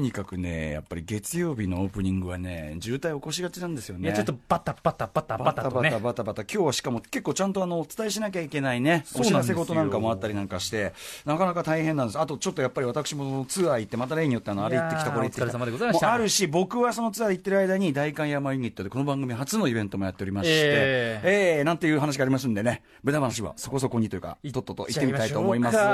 とにかくね、やっぱり月曜日のオープニングはね、渋滞起こしがちなんですよね。いやちょっとバタバタバタバタとね。バタバタバタバタ、今日はしかも結構ちゃんとあのお伝えしなきゃいけないね、お知らせ事なんかもあったりなんかして、なかなか大変なんです、あとちょっとやっぱり私もツアー行って、また例によってあのあれ行ってきた、これ行ってきた、いやーお疲れ様でございました。もうあるし、僕はそのツアー行ってる間に、大観山ユニットでこの番組初のイベントもやっておりまして、えええなんていう話がありますんでね、無駄話はそこそこにというか、とっとと行ってみたいと思います。どう。ぞ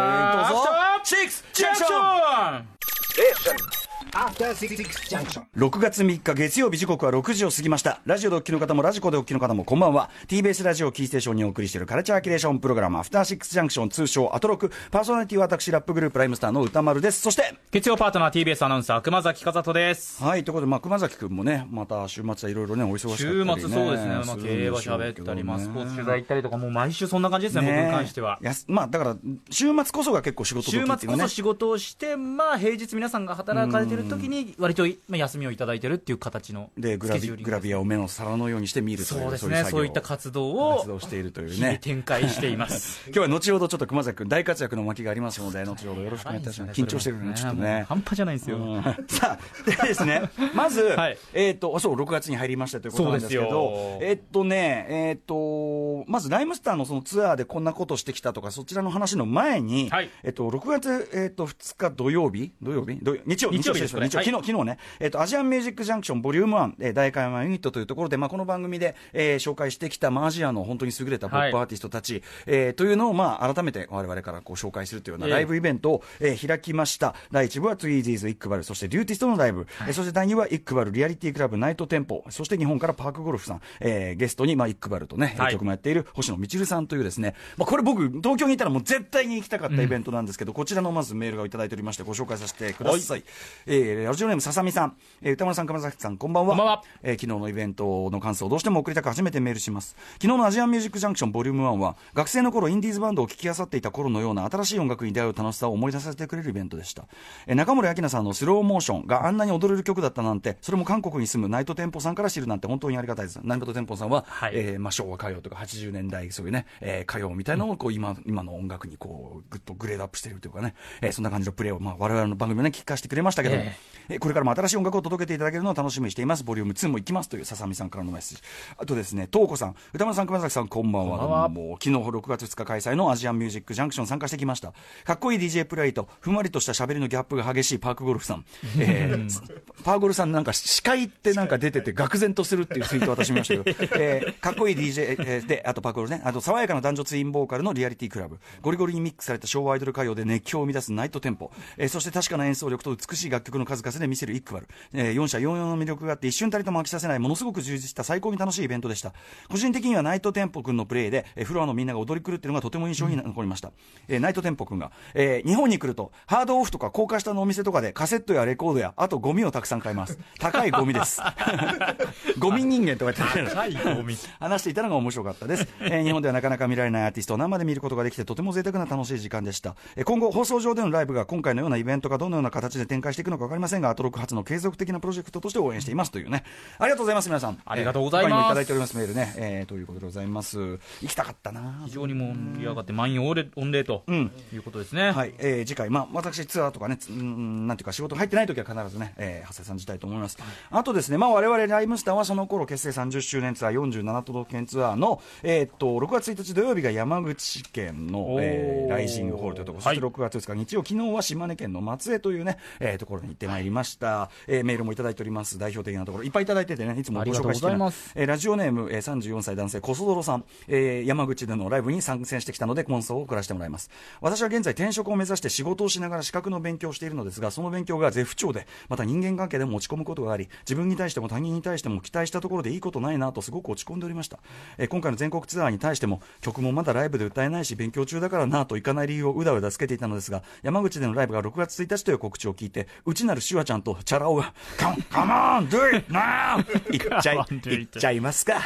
クスジャンクション.6月3日月曜日時刻は6時を過ぎました。ラジオでお聞きの方もラジコでお聞きの方もこんばんは。TBS ラジオキーステーションにお送りしているカルチャーキュレーションプログラムアフターシックスジャンクション通称アトロク。パーソナリティは私ラップグループライムスターの歌丸です。そして月曜パートナー TBS アナウンサー熊崎和人です。はいということで、まあ、熊崎君もねまた週末はいろいろねお忙しかったり、週ね、末そうですね、まあ、経営はでしょう喋ったり、スポーツ取材行ったりとか、もう毎週そんな感じですね、僕に関しては。やすまあだから週末こそが結構仕事時週末こそ仕事をして、まあ、平日皆さんが働かれてる時に、割とまあ休みをいただいてるっていう形のでグラビググラビアを目の皿のようにして見るというそうですね、そういった活動を活動しているというね。展開しています。今日は後ほどちょっと熊崎君大活躍の巻がありますので後ほどよろしくお願いいたします。緊張してるねちょっとね。半端じゃないんですよ。うん。さあ、でですね、まず、はい。えっ、と、そう、6月に入りましたということなんですけどえっとね、えっ、と、まず、ライムスターのそのツアーでこんなことしてきたとか、そちらの話の前に、はい。えっと、6月、えっと、2日土曜日？土曜日？土曜日曜日曜日ですね。昨日、昨日ね、えっと、アジアンミュージックジャンクションボリューム1、えー、代官山ユニットというところで、まあ、この番組で、えー紹介してきた、まあ、アジアの本当に優れたポップアーティストたち、えーというのを、まあ、改めて我々からこう紹介するというようなええ。ライブイベントを、えー開きました。第1部はツイーズーズイックバル、そしてデューティストのライブ、えーそして第2部はイックバルリアリティクラブナイトテンポ、そして日本からパークゴルフさん、えーゲストに、まあ、イックバルとね、はい。曲もやっている星野みちるさんというですね、まあ、これ僕、東京にいたらもう絶対に行きたかったイベントなんですけど、こちらのまずメールがいただいておりまして、ご紹介させてください。えーラジオネームささみさん、えー歌丸さん、熊崎さん、こんばんは。こんばんは。えー昨日のイベントの感想をどうしても送りたく初めてメールします。昨日のアジアンミュージックジャンクションボリューム1は学生の頃インディーズバンドを聴き漁っていた頃のような新しい音楽に出会う楽しさを思い出させてくれるイベントでした、えー中森明菜さんのスローモーションがあんなに踊れる曲だったなんてそれも韓国に住むナイトテンポさんから知るなんて本当にありがたいです。ナイトテンポさんは、はい。えーまあ、昭和歌謡とか80年代そういうね、えー歌謡みたいなのをこう今今の音楽にこうぐっとグレードアップしているというかね、えーそんな感じのプレーを、まあ、我々の番組をね聞かせてくれましたけども、ええーこれからも新しい音楽を届けていただけるのを楽しみにしています。ボリューム2も行きますというささみさんからのメッセージ。あとですね、東子さん、歌丸さん、熊崎さん、こんばんは。こんばんはどうも昨日6月2日開催のアジアンミュージックジャンクション参加してきました。かっこいい DJ プレイと、ふんわりとした喋りのギャップが激しいパークゴルフさん。えーパーゴルフさんなんか司会ってなんか出てて愕然とするっていうツイートを私見ましたけど、えーかっこいい DJ、えーで、あとパークゴルフね、あと爽やかな男女ツインボーカルのリアリティクラブ、ゴリゴリにミックスされた昭和アイドル歌謡で熱狂を生み出すナイトテンポ、えーそして確かな演奏力と美しい楽曲の数々で見せるイックバル、えー、4社44の魅力があって一瞬たりとも飽きさせないものすごく充実した最高に楽しいイベントでした。個人的にはナイトテンポ君のプレーで、えーフロアのみんなが踊り狂っているのがとても印象に 残りました、えーナイトテンポ君が、えー日本に来るとハードオフとか高架下のお店とかでカセットやレコードやあとゴミをたくさん買います。高いゴミです。ゴミ人間とか言ってる。高いゴミ。話していたのが面白かったです、えー日本ではなかなか見られないアーティストを生で見ることができてとても贅沢な楽しい時間でした、えー今後放送上でのライブが今回のようなイベントがどのような形で展開していくのか分かりませんがアトロック初の継続的なプロジェクトとして応援していますというね。ありがとうございます皆さん。ありがとうございます。えーいただいておりますメールね、えーということでございます。行きたかったな非常に盛り上がって、満員御礼御礼とん。いうことですね。はい、えー次回、まあ、私、ツアーとかね、つうんなんていうか、仕事入ってない時は必ずね、えー、長谷さん自体と思います。あとですね、まあ、我々ライムスターはその頃結成30周年ツアー、47都道府県ツアーの、えーっと、6月1日土曜日が山口県の、えーライジングホールというところ、そはい。して6月2日日曜、昨日は島根県の松江というね、えーところに行ってまいりました。えーメールもいただいております。代表的なところ、いっぱいいただいててね、いつもご紹介してますえーラジオネーム、えー、34歳男性、コソドロさん、えー山口でのライブに参戦してきたので、コンソを送らせてもらいます。私は現在、転職を目指して仕事をしながら資格の勉強をしているのですが、その勉強が絶不調で、また人間関係でも落ち込むことがあり、自分に対しても他人に対しても期待したところでいいことないなとすごく落ち込んでおりました。えー今回の全国ツアーに対しても、曲もまだライブで歌えないし、勉強中だからなといかない理由をうだうだつけていたのですが、山口でのライブが6月1日という告知を聞いて、内なるシュワちゃんとチャラ男が、カモン、カモン、ドゥイなーいっちゃい.いっちゃいますか。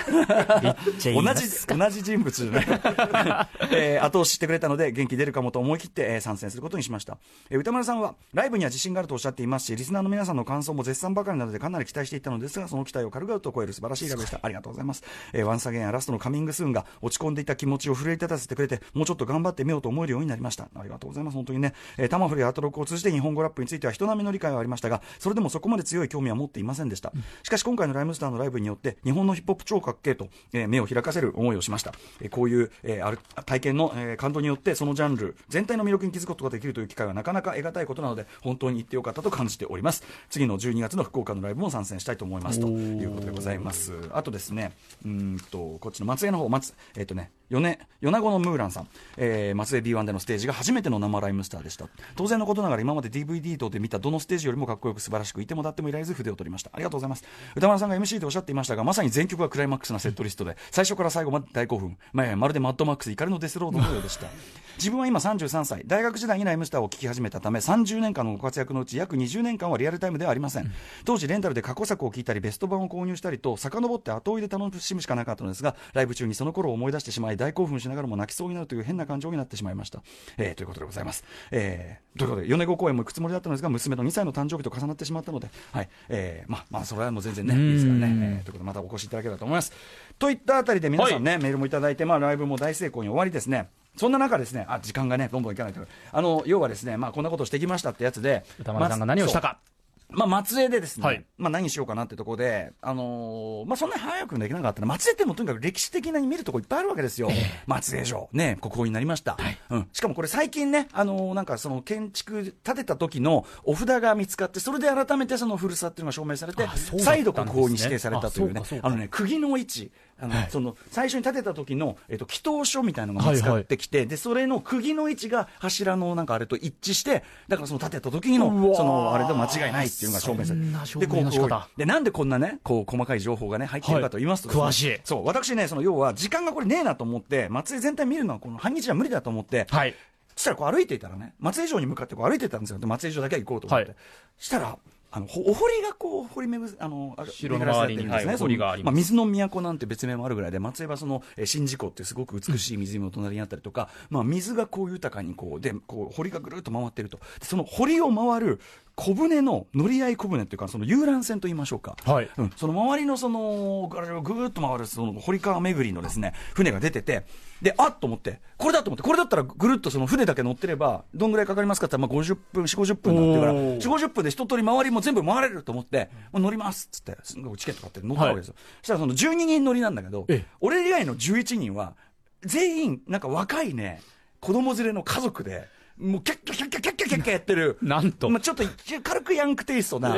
ちゃいま同じ、同じ人物じゃない。えー後押ししてくれたので、元気出るかもと思い切って、えー参戦することにしました。えー歌丸さんは、ライブには自信があるとおっしゃっていますし、リスナーの皆さんの感想も絶賛ばかりなので、かなり期待していたのですが、その期待を軽々と超える素晴らしいライブでした。ありがとうございます。えーワンサゲンやラストのカミングスーンが落ち込んでいた気持ちを奮い立たせてくれて、もうちょっと頑張ってみようと思えるようになりました。ありがとうございます。本当にね、えータマフルやアトロックを通じて日本語ラップについては人並みの理解はありましたが、それでもそこまで強い興味は持っていませんでした。しかし今回のライムスターのライブによって、日本のヒップホップ超かっけえと、えー目を開かせる思いをしました。えーこういう、えーある体験の、えー感動によって、そのジャンル全体の魅力に気づくことができるという機会はなかなか得難いことなので、本当に行ってよかったと感じております。次の12月の福岡のライブも参戦したいと思いますということでございます。あとですね、うーんと、こっちの松江の方、松、えっ、とね、米米子のムーランさん、えー松江 D1 でのステージが初めての生ライムスターでした当然のことながら今まで DVD 等で見たどのステージよりもかっこよく素晴らしくいてもだってもいられず筆を取りました。ありがとうございます。歌丸さんが MC でおっしゃっていましたがまさに全曲がクライマックスなセットリストで最初から最後まで大興奮、まあ、まるでマッドマックス怒りのデスロードのようでした。自分は今33歳。大学時代にライムスターを聴き始めたため30年間のご活躍のうち約20年間はリアルタイムではありません、当時レンタルで過去作を聴いたりベスト版を購入したりと遡って後追いで楽しむしかなかったのですがライブ中にその頃を思い出してしまい大興奮しながらも泣きそうになるという変な感情になってしまいました、えーということでございます、えーということで米子公演も行くつもりだったのですが娘の2歳の誕生日と重なってしまったので、はいえーまあまあそれはもう全然ねいいですからね、えーということでまたお越しいただければと思います。といったあたりで皆さんね、メールもいただいて、まあ、ライブも大成功に終わりですね。そんな中ですね、あ、時間がね、どんどんいかないと。あの、要はですね、まあ、こんなことしてきましたってやつで、歌丸さんが何をしたか。まあ、松江でですね、はい。まあ、何しようかなってところで、あのーまあ、そんなに早くできなかったな、松江ってもうとにかく歴史的な見るとこいっぱいあるわけですよ、松江城、ね、国宝になりました、うん、しかもこれ、最近ね、あのーなんかその建築、建てた時のお札が見つかって、それで改めてその古さっていうのが証明されて、ね。再度国宝に指定されたというね。ああのね、釘の位置。あのその最初に建てた時の、えっと、祈祷書みたいなのが見つかってきて、でそれの釘の位置が柱のなんかあれと一致して、だからその建てた時のそのあれで間違いないっていうのが証明されそんな証ででなんでこんなねこう細かい情報がね入っているかと言いますとね、はい詳しい。そう私ねその要は時間がこれねえなと思って松江全体見るのはこの半日じゃ無理だと思って、はい。そしたらこう歩いていたらね松江城に向かってこう歩いてたんですよ。で松江城だけは行こうと思って、はい。したらあのほお堀がこう掘り巡あのあ城の周りに巡らされてるんですねはいお堀があります。まあ、水の都なんて別名もあるぐらいで松江はそのえー宍道湖ってすごく美しい湖の隣にあったりとか、まあ、水がこう豊かにこうでこう堀がぐるっと回ってると。でその堀を回る小舟の乗り合い小舟っていうかその遊覧船と言いましょうか、はい。うん、その周りのそのぐーっと回るその堀川巡りのですね船が出ててであっと思ってこれだと思ってこれだったらぐるっとその船だけ乗ってればどんぐらいかかりますかって言ったらまあ50分4 5 0分だって言うからおー。4 5 0分で一通り周りも全部回れると思って、もう乗りますっつってすごいチケット買って乗ったわけですよ、そしたらその12人乗りなんだけどええ。俺以外の11人は全員なんか若いね子供連れの家族でもうキャッキャキャッキャキャッキャキャッキャやってるなんとまあ、ちょっと軽くヤンクテイストな、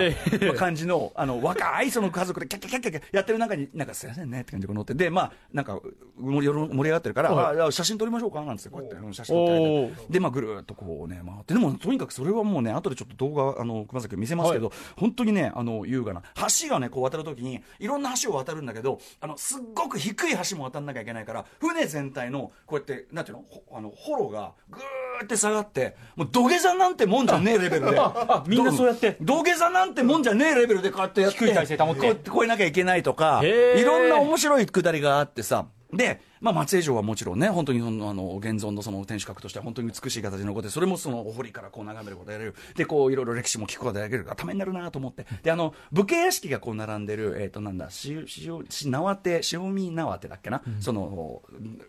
感じのあの若いその家族でキャッキャキャッキャキャやってる中になんかすいませんねって感じで乗ってでまあなんか盛り上がってるから、はいあ写真撮りましょうかなんつってこうやって写真撮ってでまあぐるっとこうね回ってでもとにかくそれはもうね後でちょっと動画あの熊崎見せますけど、本当にねあの優雅な橋がねこう渡るときにいろんな橋を渡るんだけどあのすっごく低い橋も渡んなきゃいけないから船全体のこうやってなんていうのあのホロがぐーって下がってもう土下座なんてもんじゃねえレベルで。あみんなそうやって。土下座なんてもんじゃねえレベルでこうやってやって。低い体勢保って。こうやって越えなきゃいけないとかいろんな面白いくだりがあってさ。でまあ、松江城はもちろんね、本当にそのあの現存のその天守閣としては本当に美しい形に残って、それもそのお堀からこう眺めることができる、でこういろいろ歴史も聞くことができる。から、ためになるなと思って、であの武家屋敷がこう並んでる、えっ、となんだ、ししおし縄手、塩見縄手だっけな、その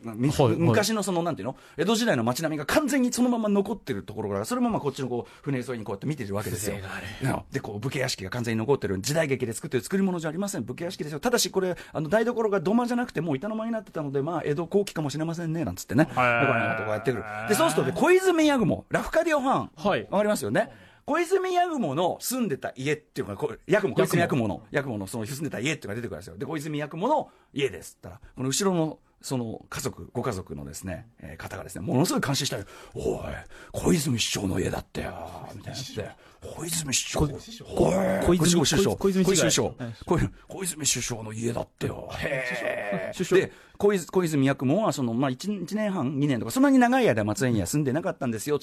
みはいはい。昔のそのなんていうの、江戸時代の街並みが完全にそのまま残ってるところから、それもまあこっちのこう船沿いにこうやって見てるわけですよ。うん。でこう武家屋敷が完全に残ってる。時代劇で作ってる作り物じゃありません。武家屋敷ですよ。ただしこれあの台所が土間じゃなくてもう板の間になってたのでまあ江戸後期かもしれませんねなんつってね。だからこうやってくる。でそうするとね小泉八雲ラフカディオファン。はい。わかりますよね。小泉八雲の住んでた家っていうか、八雲、小泉八雲の、八雲のその住んでた家っていうのが出てくるんですよ。で、小泉八雲の家です。ったら、この後ろの、その家族、ご家族のですね、えー方がですね、ものすごい感心したよ。おい、小泉師匠の家だってよ、みたいなって。小泉師匠。おい小泉小泉小泉小泉師匠。小泉首相の家だってよ。へ首相で小泉小泉八雲はその、まあ1、一年半、2年とか、そんなに長い間、松江には住んでなかったんですよ。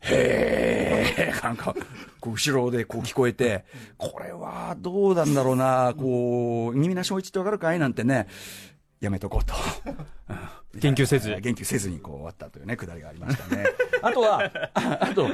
へえ、なんか、こう後ろでこう聞こえて、これはどうなんだろうな、こう、耳な正一ってわかるかい？なんてね、やめとこうと。うん言及せず言及せずにこう終わったというね、くだりがありましたね。あとは、ああと、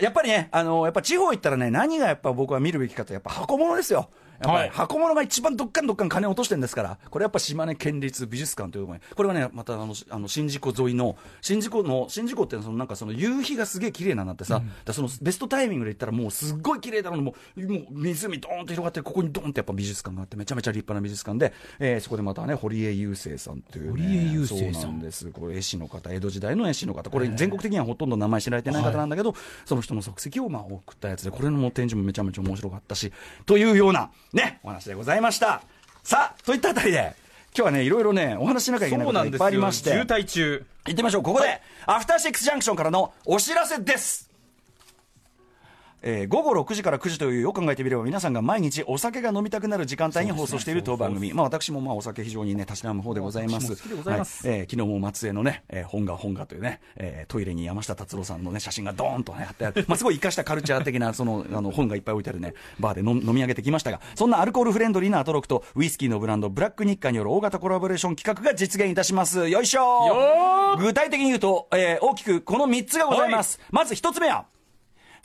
やっぱりね、あのやっぱ地方行ったらね、何がやっぱ僕は見るべきかと、やっぱ箱物ですよ。やっぱはいり箱物が一番どっかんどっかん金を落としてるんですから、これやっぱ島根県立美術館というところに、これはね、またあの、しあの宍道湖沿いの、宍道湖の、宍道湖ってそのなんかその夕日がすげえ綺麗なんだってさ、だからそのベストタイミングで行ったらもうすっごい綺麗だろうもう、もう湖ドーンと広がって、ここにドーンってやっぱ美術館があって、めちゃめちゃ立派な美術館で、えーそこでまたね、堀江雄生さんという、ね、堀江雄生さん。です。これ絵師の方、江戸時代の絵師の方、これ全国的にはほとんど名前知られてない方なんだけど、その人の足跡をまあ送ったやつで、これの展示もめちゃめちゃ面白かったし、というようなね、お話でございました。さあ、といったあたりで、今日はね、いろいろね、お話ししなきゃいけないことがいっぱいありまして、渋滞中。行ってみましょう。ここで、アフターシックスジャンクションからのお知らせです。えー午後6時から9時というよく考えてみれば皆さんが毎日お酒が飲みたくなる時間帯に放送している当番組、まあ、私もまあお酒非常にねたしなむ方でございます。はい。えー昨日も松江のね、えー本が本がというね、えートイレに山下達郎さんのね写真がドーンとねあってある、まあ、すごい生かしたカルチャー的なそのあの本がいっぱい置いてあるねバーで飲飲み上げてきましたがそんなアルコールフレンドリーなアトロクとウイスキーのブランドブラックニッカによる大型コラボレーション企画が実現いたします。よいしょ具体的に言うと、えー大きくこの3つがございます、まず1つ目は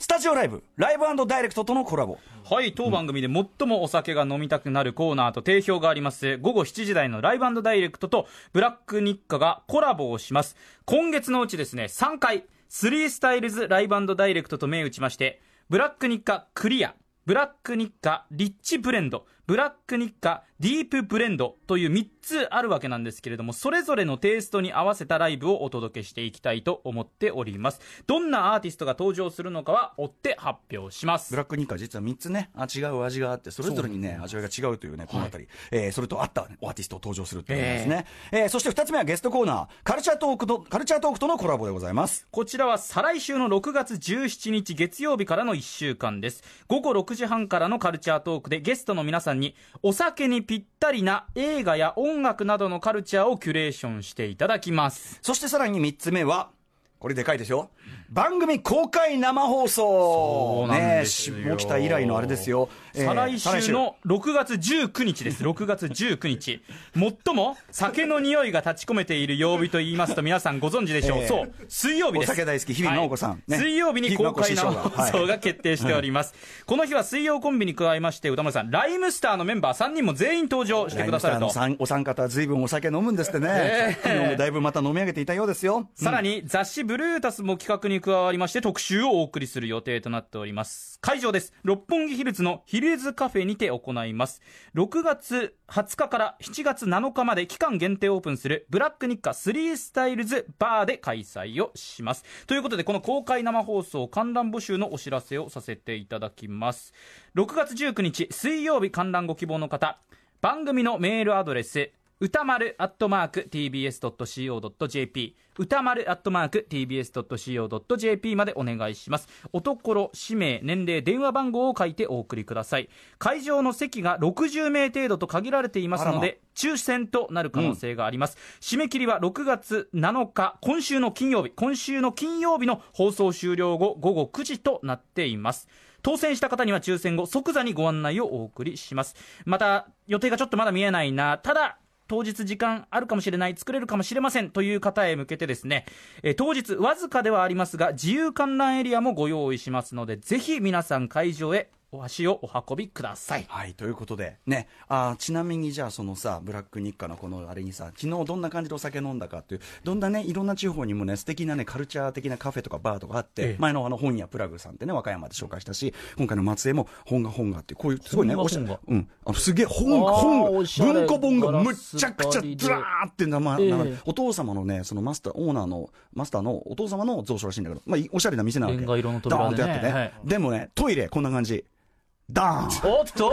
スタジオライブライブダイレクトとのコラボはい、当番組で最もお酒が飲みたくなるコーナーと定評があります、午後7時台のライブダイレクトとブラック日課がコラボをします。今月のうちですね、3回、3スタイルズライブダイレクトと銘打ちまして、ブラック日課クリア、ブラック日課リッチブレンド、ブラックニッカディープブレンドという3つあるわけなんですけれども、それぞれのテイストに合わせたライブをお届けしていきたいと思っております。どんなアーティストが登場するのかは追って発表しますブ。ラックニッカ実は3つねあ違う味があってそれぞれにね味わいが違うというねこの辺り、えーそれと合ったアーティストを登場するということですね、えーそして2つ目はゲストコーナーカルチャートークとカルチャートークとのコラボでございますこちらは再来週の6月17日月曜日からの1週間です。午後6時半からのカルチャートークでゲストの皆さんにお酒にぴったりな映画や音楽などのカルチャーをキュレーションしていただきます。そしてさらに3つ目はこれでかいですよ番組公開生放送。そうなんですよ。ね下北以来のあれですよ、えー再来週の6月19日です。6月19日。最も酒の匂いが立ち込めている曜日と言いますと皆さんご存知でしょう。えーそう。水曜日です。お酒大好き日比真央子さんはいね水曜日に公開生日比真央子師匠が放送が決定しております。この日は水曜コンビに加えまして、歌丸さん、ライムスターのメンバー3人も全員登場してくださるとライムスター。のさんお三方ずいぶんお酒飲むんですってね、昨日もだいぶまた飲み上げていたようですよさらに雑誌ブルータスも企画に加わりまして特集をお送りする予定となっております。会場です。六本木ヒルズのヒルズカフェにて行います。6月20日から7月7日まで期間限定オープンするブラックニッカ3スタイルズバーで開催をします。ということでこの公開生放送観覧募集のお知らせをさせていただきます。6月19日水曜日観覧ご希望の方、番組のメールアドレス、歌丸アットマーク tbs.co.jp 歌丸アットマーク tbs.co.jp までお願いします。おところ氏名年齢電話番号を書いてお送りください。会場の席が60名程度と限られていますので抽選となる可能性があります、締め切りは6月7日今週の金曜日。今週の金曜日の放送終了後午後9時となっています。当選した方には抽選後即座にご案内をお送りします。また予定がちょっとまだ見えないな。ただ当日時間あるかもしれない作れるかもしれませんという方へ向けてですね、え当日わずかではありますが自由観覧エリアもご用意しますのでぜひ皆さん会場へお足をお運びください。はい、ということで、ね、あーちなみにじゃあ、そのさ、ブラック日課のこのあれにさ、昨日どんな感じでお酒飲んだかっていう、どんなね、いろんな地方にもね、素敵なね、カルチャー的なカフェとかバーとかあって、ええ。前のあの本屋プラグさんってね、和歌山で紹介したし、今回の松江も本が本がっていう、こういう、すごいね、おしゃ本が。本がうん、あのすげえ本、本文庫本がむっちゃくちゃずらーってな、まあええ。なお父様のね、そのマスター、オーナーの、マスターのお父様の蔵書らしいんだけど、まあ、いおしゃれな店なわけ。レンガ色の扉でね。ってね。はい。でもね、トイレ、こんな感じ。ダーン。おっと？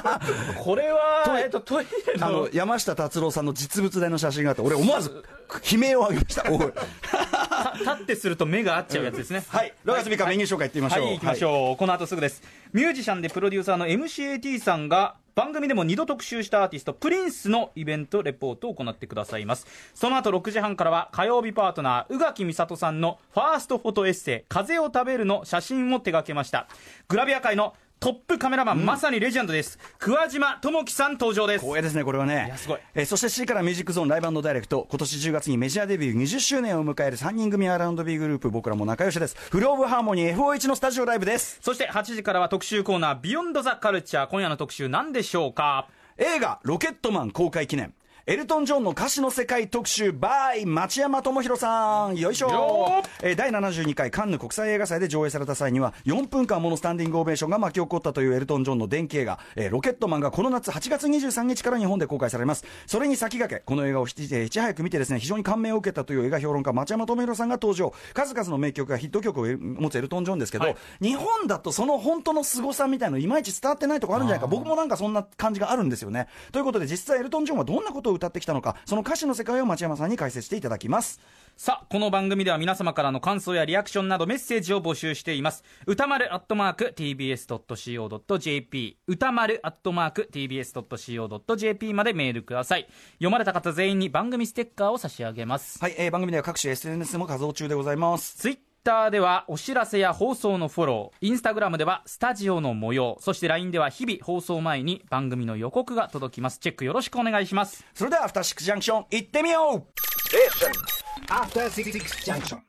これは、えっと、トイレあの山下達郎さんの実物大の写真があって、俺、思わず悲鳴を上げました、立ってすると目が合っちゃうやつですね、はい、6月3日、メニュー紹介いってみましょう。はい、行きましょう、この後すぐです。ミュージシャンでプロデューサーの MCAT さんが、番組でも2度特集したアーティスト、プリンスのイベントレポートを行ってくださいます。その後6時半からは、火曜日パートナー、宇垣美里さんのファーストフォトエッセイ、風を食べるの写真を手掛けました。グラビア界のトップカメラマン、まさにレジェンドです桑島智樹さん登場です光栄ですね、これはね。すごいえーそして C からミュージックゾーンライブダイレクト、今年10月にメジャーデビュー20周年を迎える3人組 R&B グループ、僕らも仲良しです。フルオブハーモニー FO1 のスタジオライブです。そして8時からは特集コーナービヨンドザカルチャー今夜の特集何でしょうか？映画、ロケットマン公開記念。エルトン・ジョンの歌詞の世界特集 by 町山智博さん。よいしょ。よえー第72回カンヌ国際映画祭で上映された際には4分間ものスタンディングオベーションが巻き起こったというエルトン・ジョンの電気映画、えーロケットマンがこの夏8月23日から日本で公開されます。それに先駆けこの映画をいち早く見てですね非常に感銘を受けたという映画評論家町山智博さんが登場。数々の名曲がヒット曲を持つエルトン・ジョンですけど、はい。日本だとその本当の凄さみたいのいまいち伝わってないとこあるんじゃないか。僕もなんかそんな感じがあるんですよね。ということで実際エルトン・ジョンはどんなことを歌ってきたのかその歌詞の世界を町山さんに解説していただきます。さあこの番組では皆様からの感想やリアクションなどメッセージを募集しています。歌丸アットマーク TBS.CO.JP 歌丸アットマーク TBS.CO.JP までメールください。読まれた方全員に番組ステッカーを差し上げます。はい、えー番組では各種 SNS も活動中でございます。ツイッターではお知らせや放送のフォローインスタグラムではスタジオの模様そして LINE では日々放送前に番組の予告が届きます。チェックよろしくお願いします。それではアフターシックスジャンクション行ってみよう。After Six Junction.